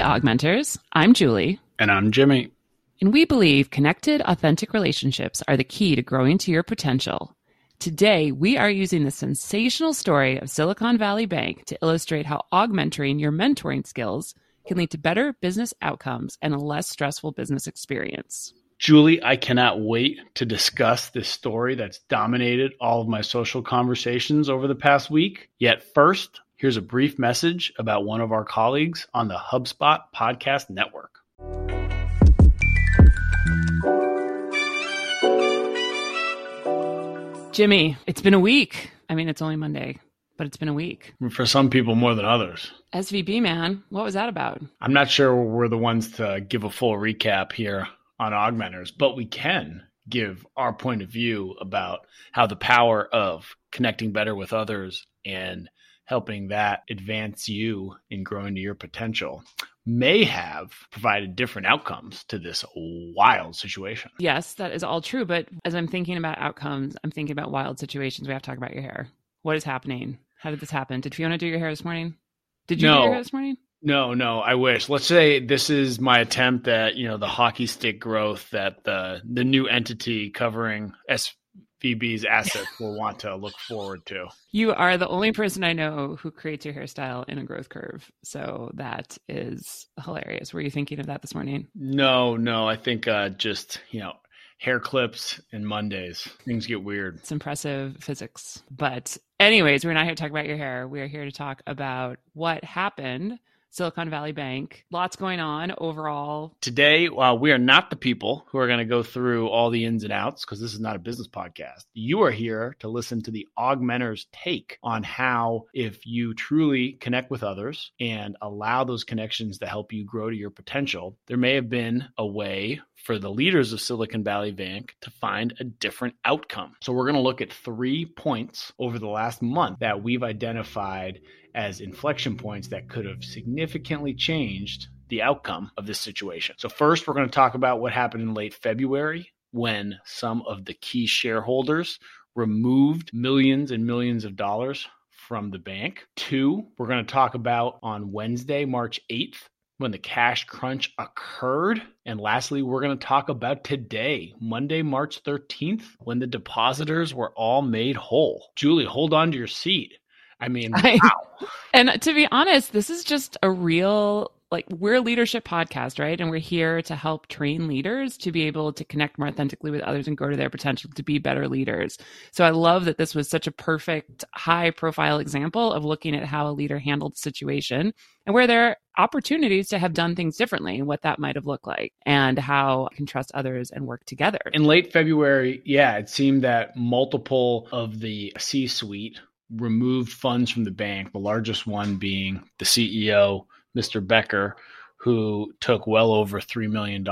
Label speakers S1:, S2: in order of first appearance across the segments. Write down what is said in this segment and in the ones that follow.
S1: AugMentors. I'm Julie.
S2: And I'm Jimmy.
S1: And we believe connected, authentic relationships are the key to growing to your potential. Today, we are using the sensational story of Silicon Valley Bank to illustrate how augmenting your mentoring skills can lead to better business outcomes and a less stressful business experience.
S2: Julie, I cannot wait to discuss this story that's dominated all of my social conversations over the past week. Yet, first, here's a brief message about one of our colleagues on the HubSpot Podcast Network.
S1: Jimmy, it's been a week. I mean, it's only Monday, but it's been a week.
S2: For some people, more than others.
S1: SVB, man, what was that about?
S2: I'm not sure we're the ones to give a full recap here on AugMentors, but we can give our point of view about how the power of connecting better with others and helping that advance you in growing to your potential may have provided different outcomes to this wild situation.
S1: Yes, that is all true. But as I'm thinking about outcomes, I'm thinking about wild situations. We have to talk about your hair. What is happening? How did this happen? Did Fiona do your hair this morning? Did you
S2: no.
S1: do your hair this morning?
S2: No, no, I wish. Let's say this is my attempt at, you know, the hockey stick growth that the the new entity covering S VB's assets will want to look forward to.
S1: You are the only person I know who creates your hairstyle in a growth curve. So that is hilarious. Were you thinking of that this morning?
S2: No, no. I think uh, just, you know, hair clips and Mondays. Things get weird.
S1: It's impressive physics. But, anyways, we're not here to talk about your hair. We are here to talk about what happened Silicon Valley Bank. Lots going on overall.
S2: Today, uh, we are not the people who are going to go through all the ins and outs because this is not a business podcast. You are here to listen to the augmenters take on how, if you truly connect with others and allow those connections to help you grow to your potential, there may have been a way for the leaders of Silicon Valley Bank to find a different outcome. So, we're going to look at three points over the last month that we've identified as inflection points that could have significantly changed the outcome of this situation. So, first, we're going to talk about what happened in late February when some of the key shareholders removed millions and millions of dollars from the bank. Two, we're going to talk about on Wednesday, March 8th, when the cash crunch occurred. And lastly, we're going to talk about today, Monday, March 13th, when the depositors were all made whole. Julie, hold on to your seat. I mean, I, wow.
S1: And to be honest, this is just a real like we're a leadership podcast, right? And we're here to help train leaders to be able to connect more authentically with others and grow to their potential to be better leaders. So I love that this was such a perfect high profile example of looking at how a leader handled the situation and where there are opportunities to have done things differently and what that might have looked like and how I can trust others and work together.
S2: In late February, yeah, it seemed that multiple of the C suite removed funds from the bank, the largest one being the CEO, Mr. Becker, who took well over $3 million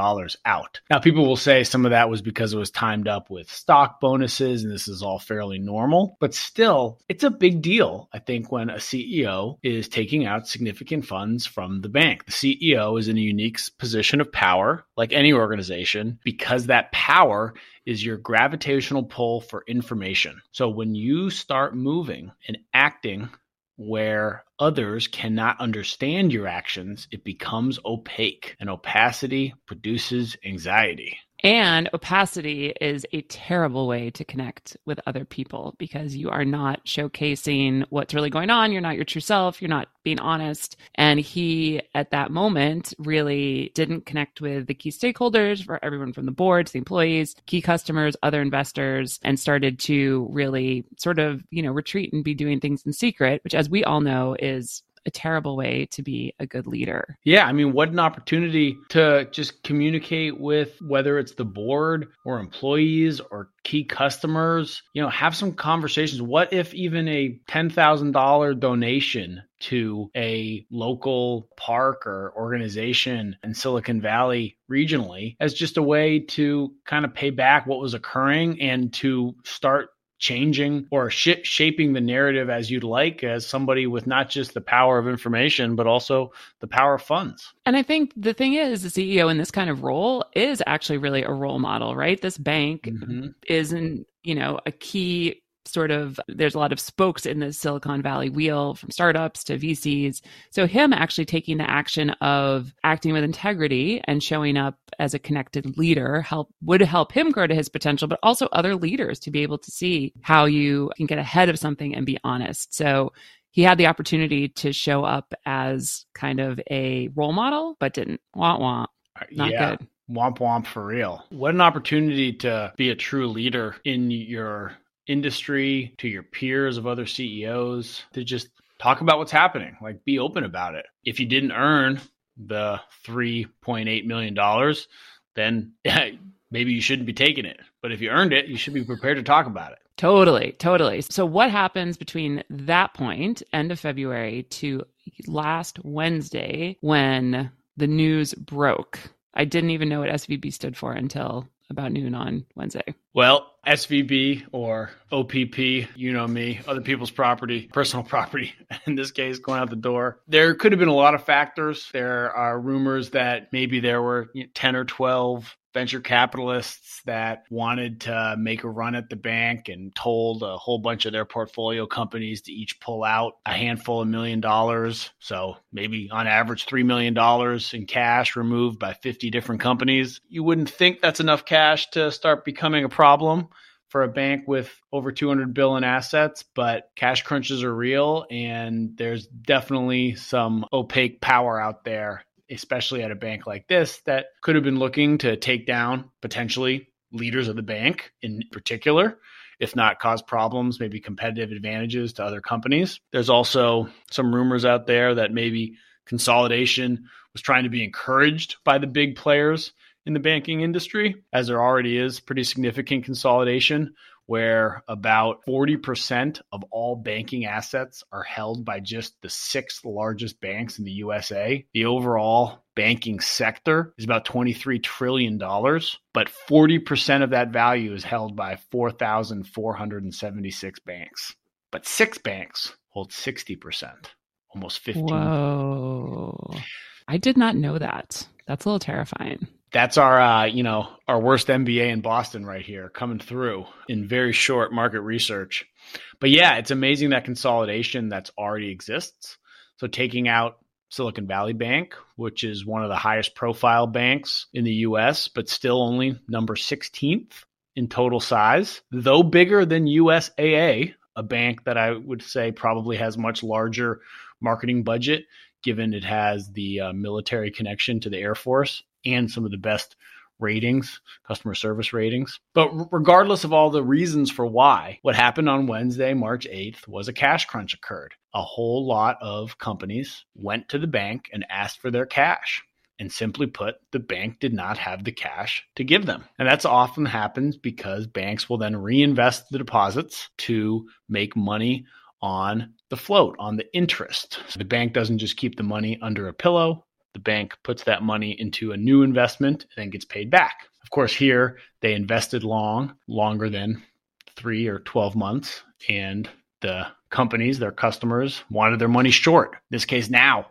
S2: out. Now, people will say some of that was because it was timed up with stock bonuses, and this is all fairly normal, but still, it's a big deal, I think, when a CEO is taking out significant funds from the bank. The CEO is in a unique position of power, like any organization, because that power is your gravitational pull for information. So when you start moving and acting where others cannot understand your actions, it becomes opaque, and opacity produces anxiety.
S1: And opacity is a terrible way to connect with other people because you are not showcasing what's really going on. You're not your true self. You're not being honest. And he, at that moment, really didn't connect with the key stakeholders for everyone from the board to the employees, key customers, other investors, and started to really sort of, you know, retreat and be doing things in secret, which, as we all know, is a terrible way to be a good leader.
S2: Yeah, I mean, what an opportunity to just communicate with whether it's the board or employees or key customers, you know, have some conversations. What if even a $10,000 donation to a local park or organization in Silicon Valley regionally as just a way to kind of pay back what was occurring and to start changing or sh- shaping the narrative as you'd like as somebody with not just the power of information but also the power of funds
S1: and i think the thing is the ceo in this kind of role is actually really a role model right this bank mm-hmm. is in you know a key sort of there's a lot of spokes in the Silicon Valley wheel from startups to VCs. So him actually taking the action of acting with integrity and showing up as a connected leader help would help him grow to his potential, but also other leaders to be able to see how you can get ahead of something and be honest. So he had the opportunity to show up as kind of a role model, but didn't. Wah wah. Not
S2: yeah.
S1: good.
S2: Womp womp for real. What an opportunity to be a true leader in your industry, to your peers of other CEOs, to just talk about what's happening, like be open about it. If you didn't earn the $3.8 million, then maybe you shouldn't be taking it. But if you earned it, you should be prepared to talk about it.
S1: Totally, totally. So, what happens between that point, end of February, to last Wednesday when the news broke? I didn't even know what SVB stood for until about noon on Wednesday.
S2: Well, SVB or OPP, you know me, other people's property, personal property, in this case, going out the door. There could have been a lot of factors. There are rumors that maybe there were 10 or 12 venture capitalists that wanted to make a run at the bank and told a whole bunch of their portfolio companies to each pull out a handful of million dollars. So maybe on average, $3 million in cash removed by 50 different companies. You wouldn't think that's enough cash to start becoming a problem for a bank with over 200 billion assets, but cash crunches are real and there's definitely some opaque power out there especially at a bank like this that could have been looking to take down potentially leaders of the bank in particular if not cause problems, maybe competitive advantages to other companies. There's also some rumors out there that maybe consolidation was trying to be encouraged by the big players in the banking industry, as there already is pretty significant consolidation where about 40% of all banking assets are held by just the six largest banks in the USA. The overall banking sector is about $23 trillion, but 40% of that value is held by 4,476 banks. But six banks hold 60%, almost 15.
S1: Whoa. I did not know that. That's a little terrifying
S2: that's our uh, you know our worst MBA in Boston right here coming through in very short market research. But yeah, it's amazing that consolidation that's already exists. So taking out Silicon Valley Bank, which is one of the highest profile banks in the US, but still only number 16th in total size, though bigger than USAA, a bank that I would say probably has much larger marketing budget given it has the uh, military connection to the Air Force and some of the best ratings, customer service ratings. But regardless of all the reasons for why, what happened on Wednesday, March 8th, was a cash crunch occurred. A whole lot of companies went to the bank and asked for their cash. And simply put, the bank did not have the cash to give them. And that's often happens because banks will then reinvest the deposits to make money on the float, on the interest. So the bank doesn't just keep the money under a pillow the bank puts that money into a new investment and then gets paid back. Of course, here they invested long, longer than three or 12 months, and the companies, their customers, wanted their money short, in this case now.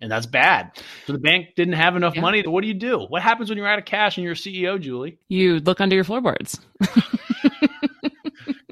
S2: And that's bad. So the bank didn't have enough yeah. money. What do you do? What happens when you're out of cash and you're a CEO, Julie?
S1: You look under your floorboards.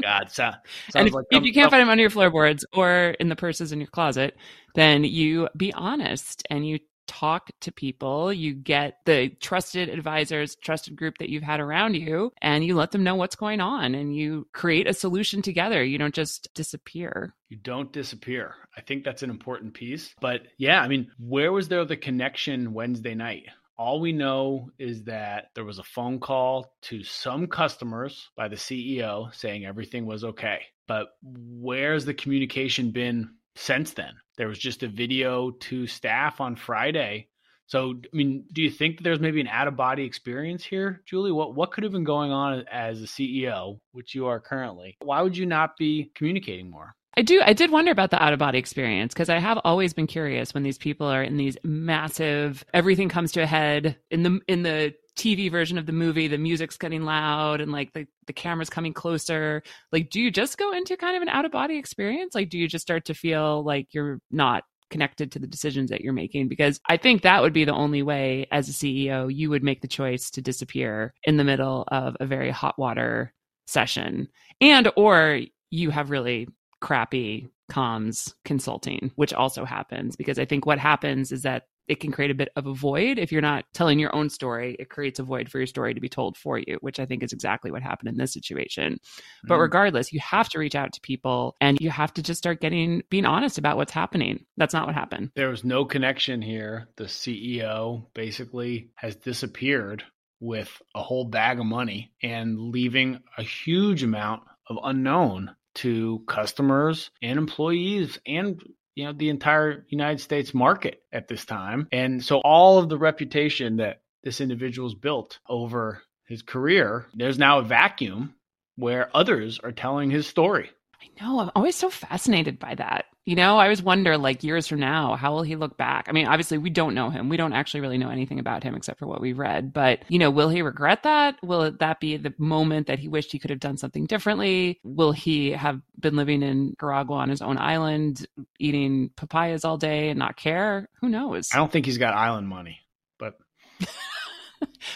S2: God, so,
S1: and if, like if you can't find them under your floorboards or in the purses in your closet, then you be honest and you talk to people, you get the trusted advisors, trusted group that you've had around you, and you let them know what's going on and you create a solution together. You don't just disappear.
S2: You don't disappear. I think that's an important piece. But yeah, I mean, where was there the connection Wednesday night? All we know is that there was a phone call to some customers by the CEO saying everything was okay. But where's the communication been since then? There was just a video to staff on Friday. So, I mean, do you think that there's maybe an out of body experience here, Julie? What what could have been going on as a CEO, which you are currently? Why would you not be communicating more?
S1: I do. I did wonder about the out of body experience because I have always been curious when these people are in these massive, everything comes to a head in the in the TV version of the movie, the music's getting loud and like the, the camera's coming closer. Like, do you just go into kind of an out of body experience? Like, do you just start to feel like you're not connected to the decisions that you're making? Because I think that would be the only way as a CEO you would make the choice to disappear in the middle of a very hot water session and or you have really crappy comms consulting, which also happens because I think what happens is that it can create a bit of a void. If you're not telling your own story, it creates a void for your story to be told for you, which I think is exactly what happened in this situation. Mm-hmm. But regardless, you have to reach out to people and you have to just start getting being honest about what's happening. That's not what happened.
S2: There was no connection here. The CEO basically has disappeared with a whole bag of money and leaving a huge amount of unknown to customers and employees and you know the entire United States market at this time. And so all of the reputation that this individual's built over his career, there's now a vacuum where others are telling his story.
S1: I know. I'm always so fascinated by that. You know, I always wonder, like years from now, how will he look back? I mean, obviously, we don't know him. We don't actually really know anything about him except for what we've read. But, you know, will he regret that? Will that be the moment that he wished he could have done something differently? Will he have been living in Nicaragua on his own island, eating papayas all day and not care? Who knows?
S2: I don't think he's got island money, but.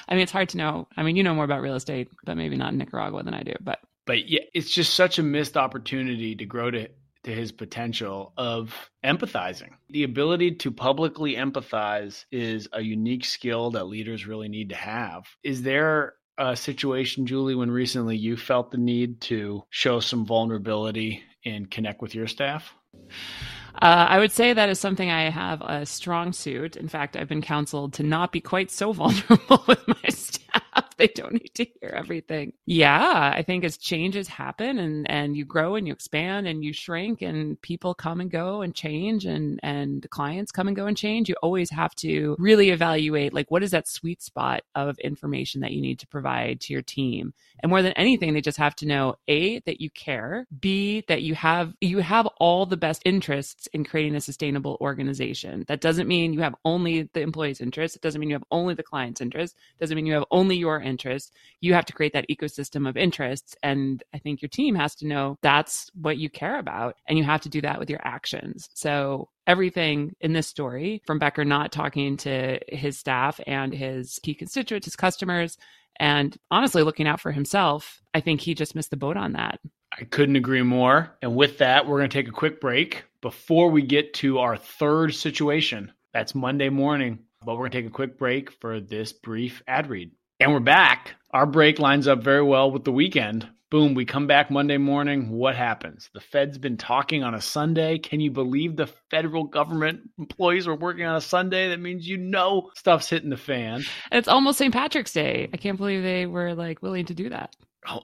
S1: I mean, it's hard to know. I mean, you know more about real estate, but maybe not in Nicaragua than I do. But
S2: but yeah, it's just such a missed opportunity to grow to to his potential of empathizing. The ability to publicly empathize is a unique skill that leaders really need to have. Is there a situation, Julie, when recently you felt the need to show some vulnerability and connect with your staff?
S1: Uh, I would say that is something I have a strong suit. In fact, I've been counseled to not be quite so vulnerable with my staff. they don't need to hear everything. Yeah, I think as changes happen and and you grow and you expand and you shrink and people come and go and change and and clients come and go and change, you always have to really evaluate like what is that sweet spot of information that you need to provide to your team. And more than anything, they just have to know A that you care, B that you have you have all the best interests in creating a sustainable organization. That doesn't mean you have only the employee's interest. It doesn't mean you have only the client's interest. It doesn't mean you have only your interest. You have to create that ecosystem of interests. And I think your team has to know that's what you care about. And you have to do that with your actions. So everything in this story from Becker not talking to his staff and his key constituents, his customers, and honestly looking out for himself, I think he just missed the boat on that.
S2: I couldn't agree more. And with that, we're going to take a quick break before we get to our third situation. That's Monday morning. But we're going to take a quick break for this brief ad read. And we're back. Our break lines up very well with the weekend. Boom, we come back Monday morning. What happens? The Fed's been talking on a Sunday. Can you believe the federal government employees are working on a Sunday? That means you know stuff's hitting the fan.
S1: It's almost St. Patrick's Day. I can't believe they were like willing to do that.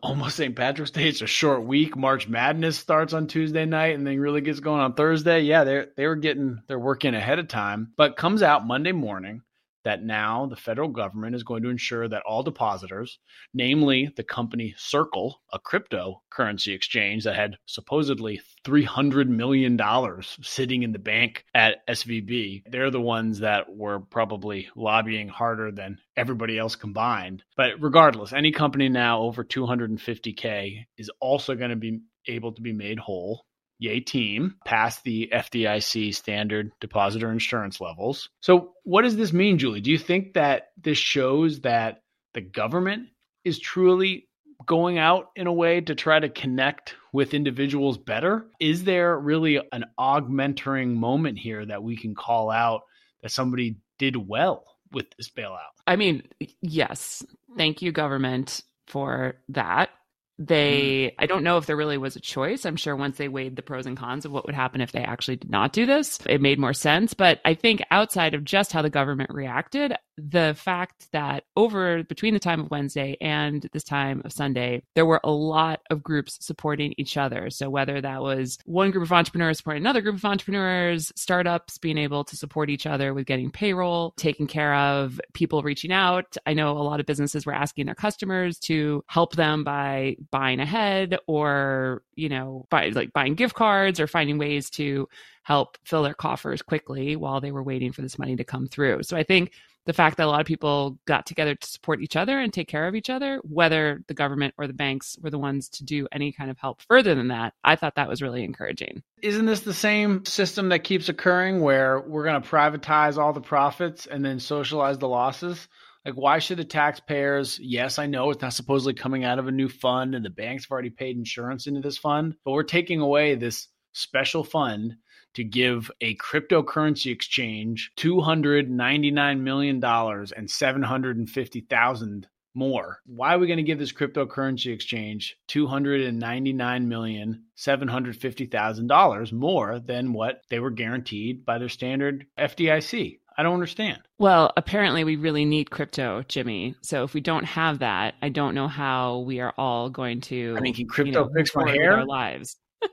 S2: Almost St. Patrick's Day. It's a short week. March Madness starts on Tuesday night and then really gets going on Thursday. Yeah, they they were getting their work in ahead of time, but comes out Monday morning that now the federal government is going to ensure that all depositors, namely the company Circle, a cryptocurrency exchange that had supposedly $300 million sitting in the bank at SVB, they're the ones that were probably lobbying harder than everybody else combined. But regardless, any company now over 250K is also going to be able to be made whole Yay team passed the FDIC standard depositor insurance levels. So, what does this mean, Julie? Do you think that this shows that the government is truly going out in a way to try to connect with individuals better? Is there really an augmenting moment here that we can call out that somebody did well with this bailout?
S1: I mean, yes. Thank you, government, for that. Mm-hmm. they i don't know if there really was a choice. I'm sure once they weighed the pros and cons of what would happen if they actually did not do this it made more sense. But i think outside of just how the government reacted the fact that over between the time of wednesday and this time of sunday there were a lot of groups supporting each other. So whether that was one group of entrepreneurs supporting another group of entrepreneurs startups being able to support each other with getting payroll taking care of people reaching out. I know a lot of businesses were asking their customers to help them by buying ahead or you know by like buying gift cards or finding ways to help fill their coffers quickly while they were waiting for this money to come through. So i think the fact that a lot of people got together to support each other and take care of each other, whether the government or the banks were the ones to do any kind of help further than that, I thought that was really encouraging.
S2: Isn't this the same system that keeps occurring where we're going to privatize all the profits and then socialize the losses? Like, why should the taxpayers? Yes, I know it's not supposedly coming out of a new fund and the banks have already paid insurance into this fund, but we're taking away this special fund to give a cryptocurrency exchange $299 million and and 750,000 more. Why are we going to give this cryptocurrency exchange $299,750,000 more than what they were guaranteed by their standard FDIC? I don't understand.
S1: Well, apparently we really need crypto, Jimmy. So if we don't have that, I don't know how we are all going to
S2: I mean, can crypto you know, fix my hair?
S1: Our lives.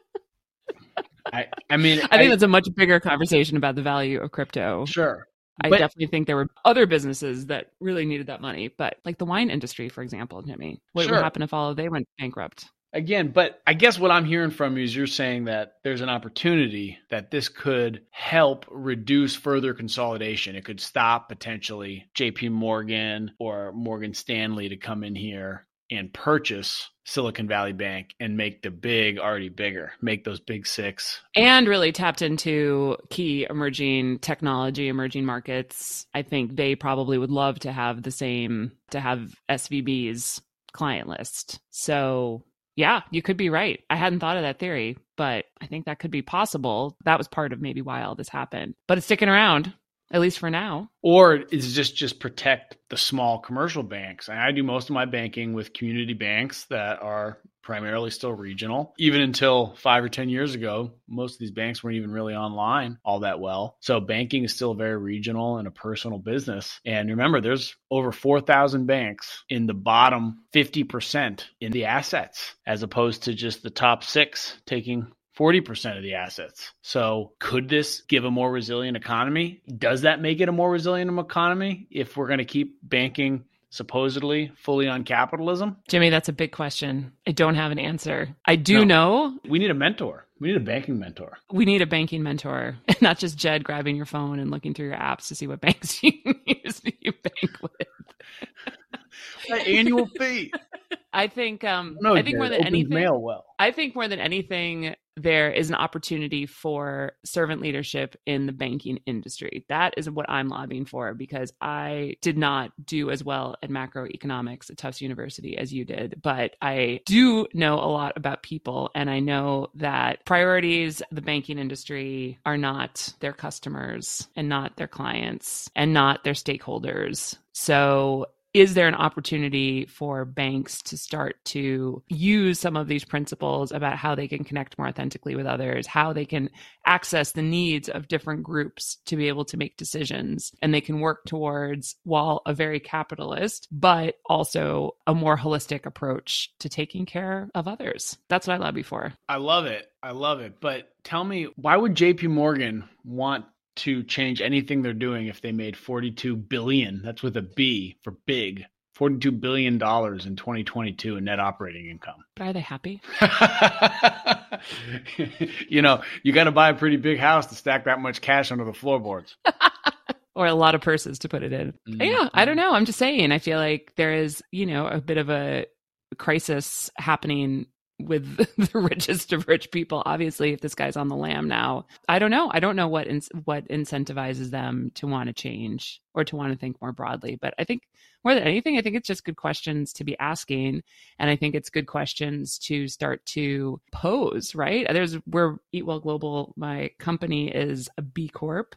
S2: I, I mean,
S1: I think I, that's a much bigger conversation about the value of crypto.
S2: Sure.
S1: I but, definitely think there were other businesses that really needed that money, but like the wine industry, for example, Jimmy, what sure. would happen if all of they went bankrupt?
S2: Again, but I guess what I'm hearing from you is you're saying that there's an opportunity that this could help reduce further consolidation. It could stop potentially JP Morgan or Morgan Stanley to come in here and purchase Silicon Valley Bank and make the big already bigger, make those big six.
S1: And really tapped into key emerging technology, emerging markets. I think they probably would love to have the same, to have SVB's client list. So, yeah, you could be right. I hadn't thought of that theory, but I think that could be possible. That was part of maybe why all this happened. But it's sticking around at least for now.
S2: Or is just just protect the small commercial banks? I do most of my banking with community banks that are primarily still regional. Even until five or 10 years ago, most of these banks weren't even really online all that well. So banking is still very regional and a personal business. And remember, there's over 4,000 banks in the bottom 50% in the assets, as opposed to just the top six taking 40% of the assets. So, could this give a more resilient economy? Does that make it a more resilient economy if we're going to keep banking supposedly fully on capitalism?
S1: Jimmy, that's a big question. I don't have an answer. I do no. know
S2: we need a mentor. We need a banking mentor.
S1: We need a banking mentor, not just Jed grabbing your phone and looking through your apps to see what banks you use you bank with.
S2: annual fee.
S1: I think um no, I think more than anything
S2: mail well.
S1: I think more than anything there is an opportunity for servant leadership in the banking industry. That is what I'm lobbying for because I did not do as well at macroeconomics at Tufts University as you did, but I do know a lot about people and I know that priorities the banking industry are not their customers and not their clients and not their stakeholders. So is there an opportunity for banks to start to use some of these principles about how they can connect more authentically with others, how they can access the needs of different groups to be able to make decisions? And they can work towards, while a very capitalist, but also a more holistic approach to taking care of others. That's what I lobby for.
S2: I love it. I love it. But tell me, why would JP Morgan want to change anything they're doing if they made 42 billion that's with a b for big 42 billion dollars in 2022 in net operating income.
S1: But are they happy?
S2: You know you got to buy a pretty big house to stack that much cash under the floorboards.
S1: Or a lot of purses to put it in. Mm-hmm. yeah i don't know. I'm just saying i feel like there is you know a bit of a crisis happening with the richest of rich people. Obviously if this guy's on the lam now i don't know. I don't know what in, what incentivizes them to want to change or to want to think more broadly. But i think more than anything i think it's just good questions to be asking. And i think it's good questions to start to pose right? There's we're eat well global my company is a b corp.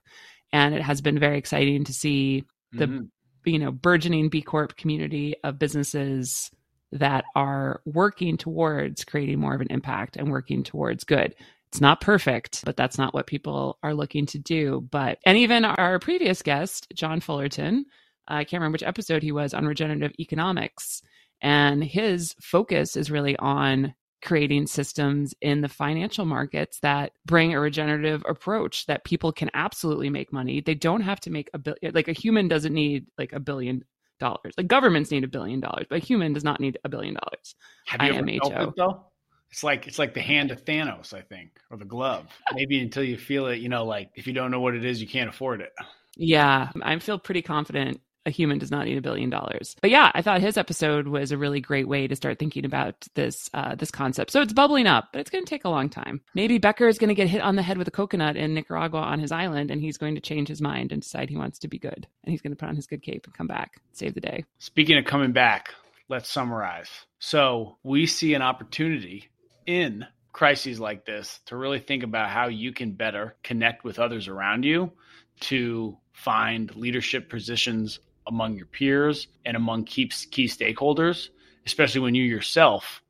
S1: And it has been very exciting to see the mm-hmm. you know burgeoning b corp community of businesses that are working towards creating more of an impact and working towards good. It's not perfect, but that's not what people are looking to do. But, and even our previous guest, John Fullerton, I can't remember which episode he was on regenerative economics. And his focus is really on creating systems in the financial markets that bring a regenerative approach that people can absolutely make money. They don't have to make a billion, like a human doesn't need like a billion dollars. Like governments need a billion dollars, but a human does not need a billion dollars.
S2: Have you IMHO. ever felt it though? It's like it's like the hand of Thanos, I think, or the glove. Maybe until you feel it, you know, like if you don't know what it is, you can't afford it.
S1: Yeah, I feel pretty confident a human does not need a billion dollars. But yeah, I thought his episode was a really great way to start thinking about this uh, this concept. So it's bubbling up, but it's going to take a long time. Maybe Becker is going to get hit on the head with a coconut in Nicaragua on his island, and he's going to change his mind and decide he wants to be good, and he's going to put on his good cape and come back, save the day.
S2: Speaking of coming back, let's summarize. So we see an opportunity in crises like this to really think about how you can better connect with others around you to find leadership positions among your peers and among key, key stakeholders, especially when you yourself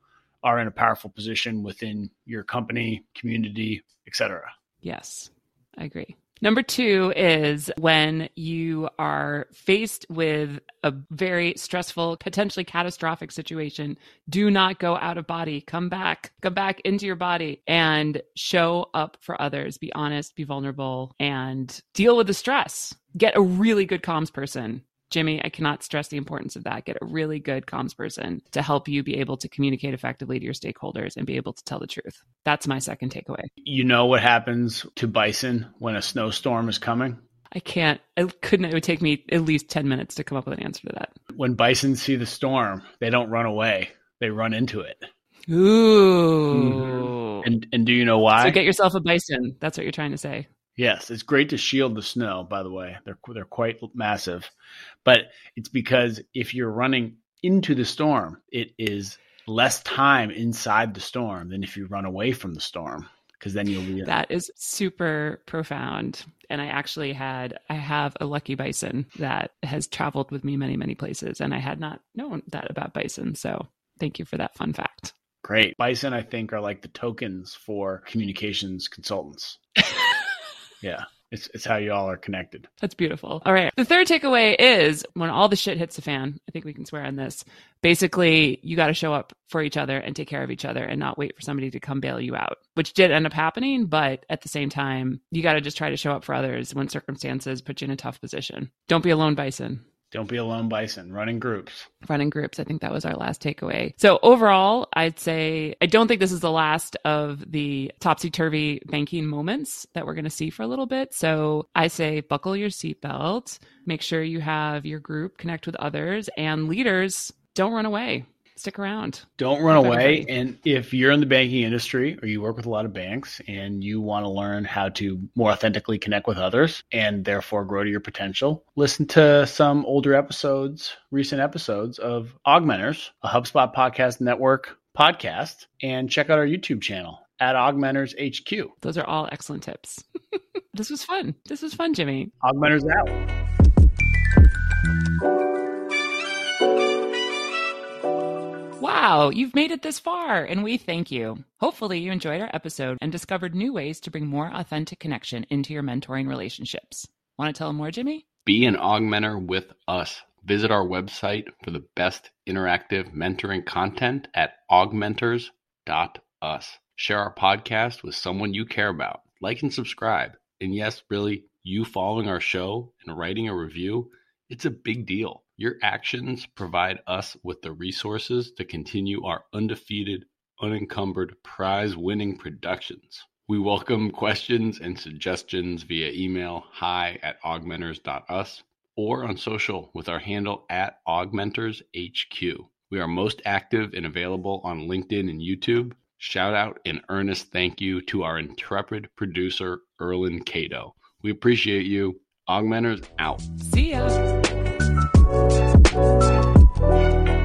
S2: are in a powerful position within your company, community, etc.
S1: Yes, I agree. Number two is when you are faced with a very stressful, potentially catastrophic situation, do not go out of body. Come back, come back into your body and show up for others. Be honest, be vulnerable, and deal with the stress. Get a really good comms person Jimmy, I cannot stress the importance of that. Get a really good comms person to help you be able to communicate effectively to your stakeholders and be able to tell the truth. That's my second takeaway.
S2: You know what happens to bison when a snowstorm is coming?
S1: I can't. I couldn't. It would take me at least 10 minutes to come up with an answer to that.
S2: When bison see the storm, they don't run away, they run into it.
S1: Ooh.
S2: Mm-hmm. And, and do you know why?
S1: So get yourself a bison. That's what you're trying to say.
S2: Yes, it's great to shield the snow. By the way, they're they're quite massive, but it's because if you're running into the storm, it is less time inside the storm than if you run away from the storm because then you'll be
S1: that is super profound. And i actually had i have a lucky bison that has traveled with me many many places and i had not known that about bison. So thank you for that fun fact.
S2: Great. Bison i think are like the tokens for communications consultants. Yeah. It's, it's how you all are connected.
S1: That's beautiful. All right. The third takeaway is when all the shit hits the fan, I think we can swear on this. Basically, you got to show up for each other and take care of each other and not wait for somebody to come bail you out, which did end up happening. But at the same time, you got to just try to show up for others when circumstances put you in a tough position. Don't be a lone bison.
S2: Don't be a lone bison. Run in groups.
S1: Run in groups. I think that was our last takeaway. So overall, I'd say I don't think this is the last of the topsy turvy banking moments that we're going to see for a little bit. So I say buckle your seatbelt. Make sure you have your group connect with others and leaders. Don't run away stick around.
S2: Don't run away. And if you're in the banking industry or you work with a lot of banks and you want to learn how to more authentically connect with others and therefore grow to your potential, listen to some older episodes, recent episodes of AugMentors, a HubSpot podcast network podcast, and check out our YouTube channel at AugMentors HQ.
S1: Those are all excellent tips. this was fun. This was fun, Jimmy.
S2: AugMentors out.
S1: Wow, you've made it this far, and we thank you. Hopefully, you enjoyed our episode and discovered new ways to bring more authentic connection into your mentoring relationships. Want to tell more, Jimmy?
S3: Be an augmenter with us. Visit our website for the best interactive mentoring content at augmentors.us. Share our podcast with someone you care about. Like and subscribe. And yes, really, you following our show and writing a review, it's a big deal. Your actions provide us with the resources to continue our undefeated, unencumbered, prize winning productions. We welcome questions and suggestions via email hi at augmentors.us or on social with our handle at augmentorshq. We are most active and available on LinkedIn and YouTube. Shout out and earnest thank you to our intrepid producer, Erlin Cato. We appreciate you. AugMentors out.
S1: See ya. Thank you.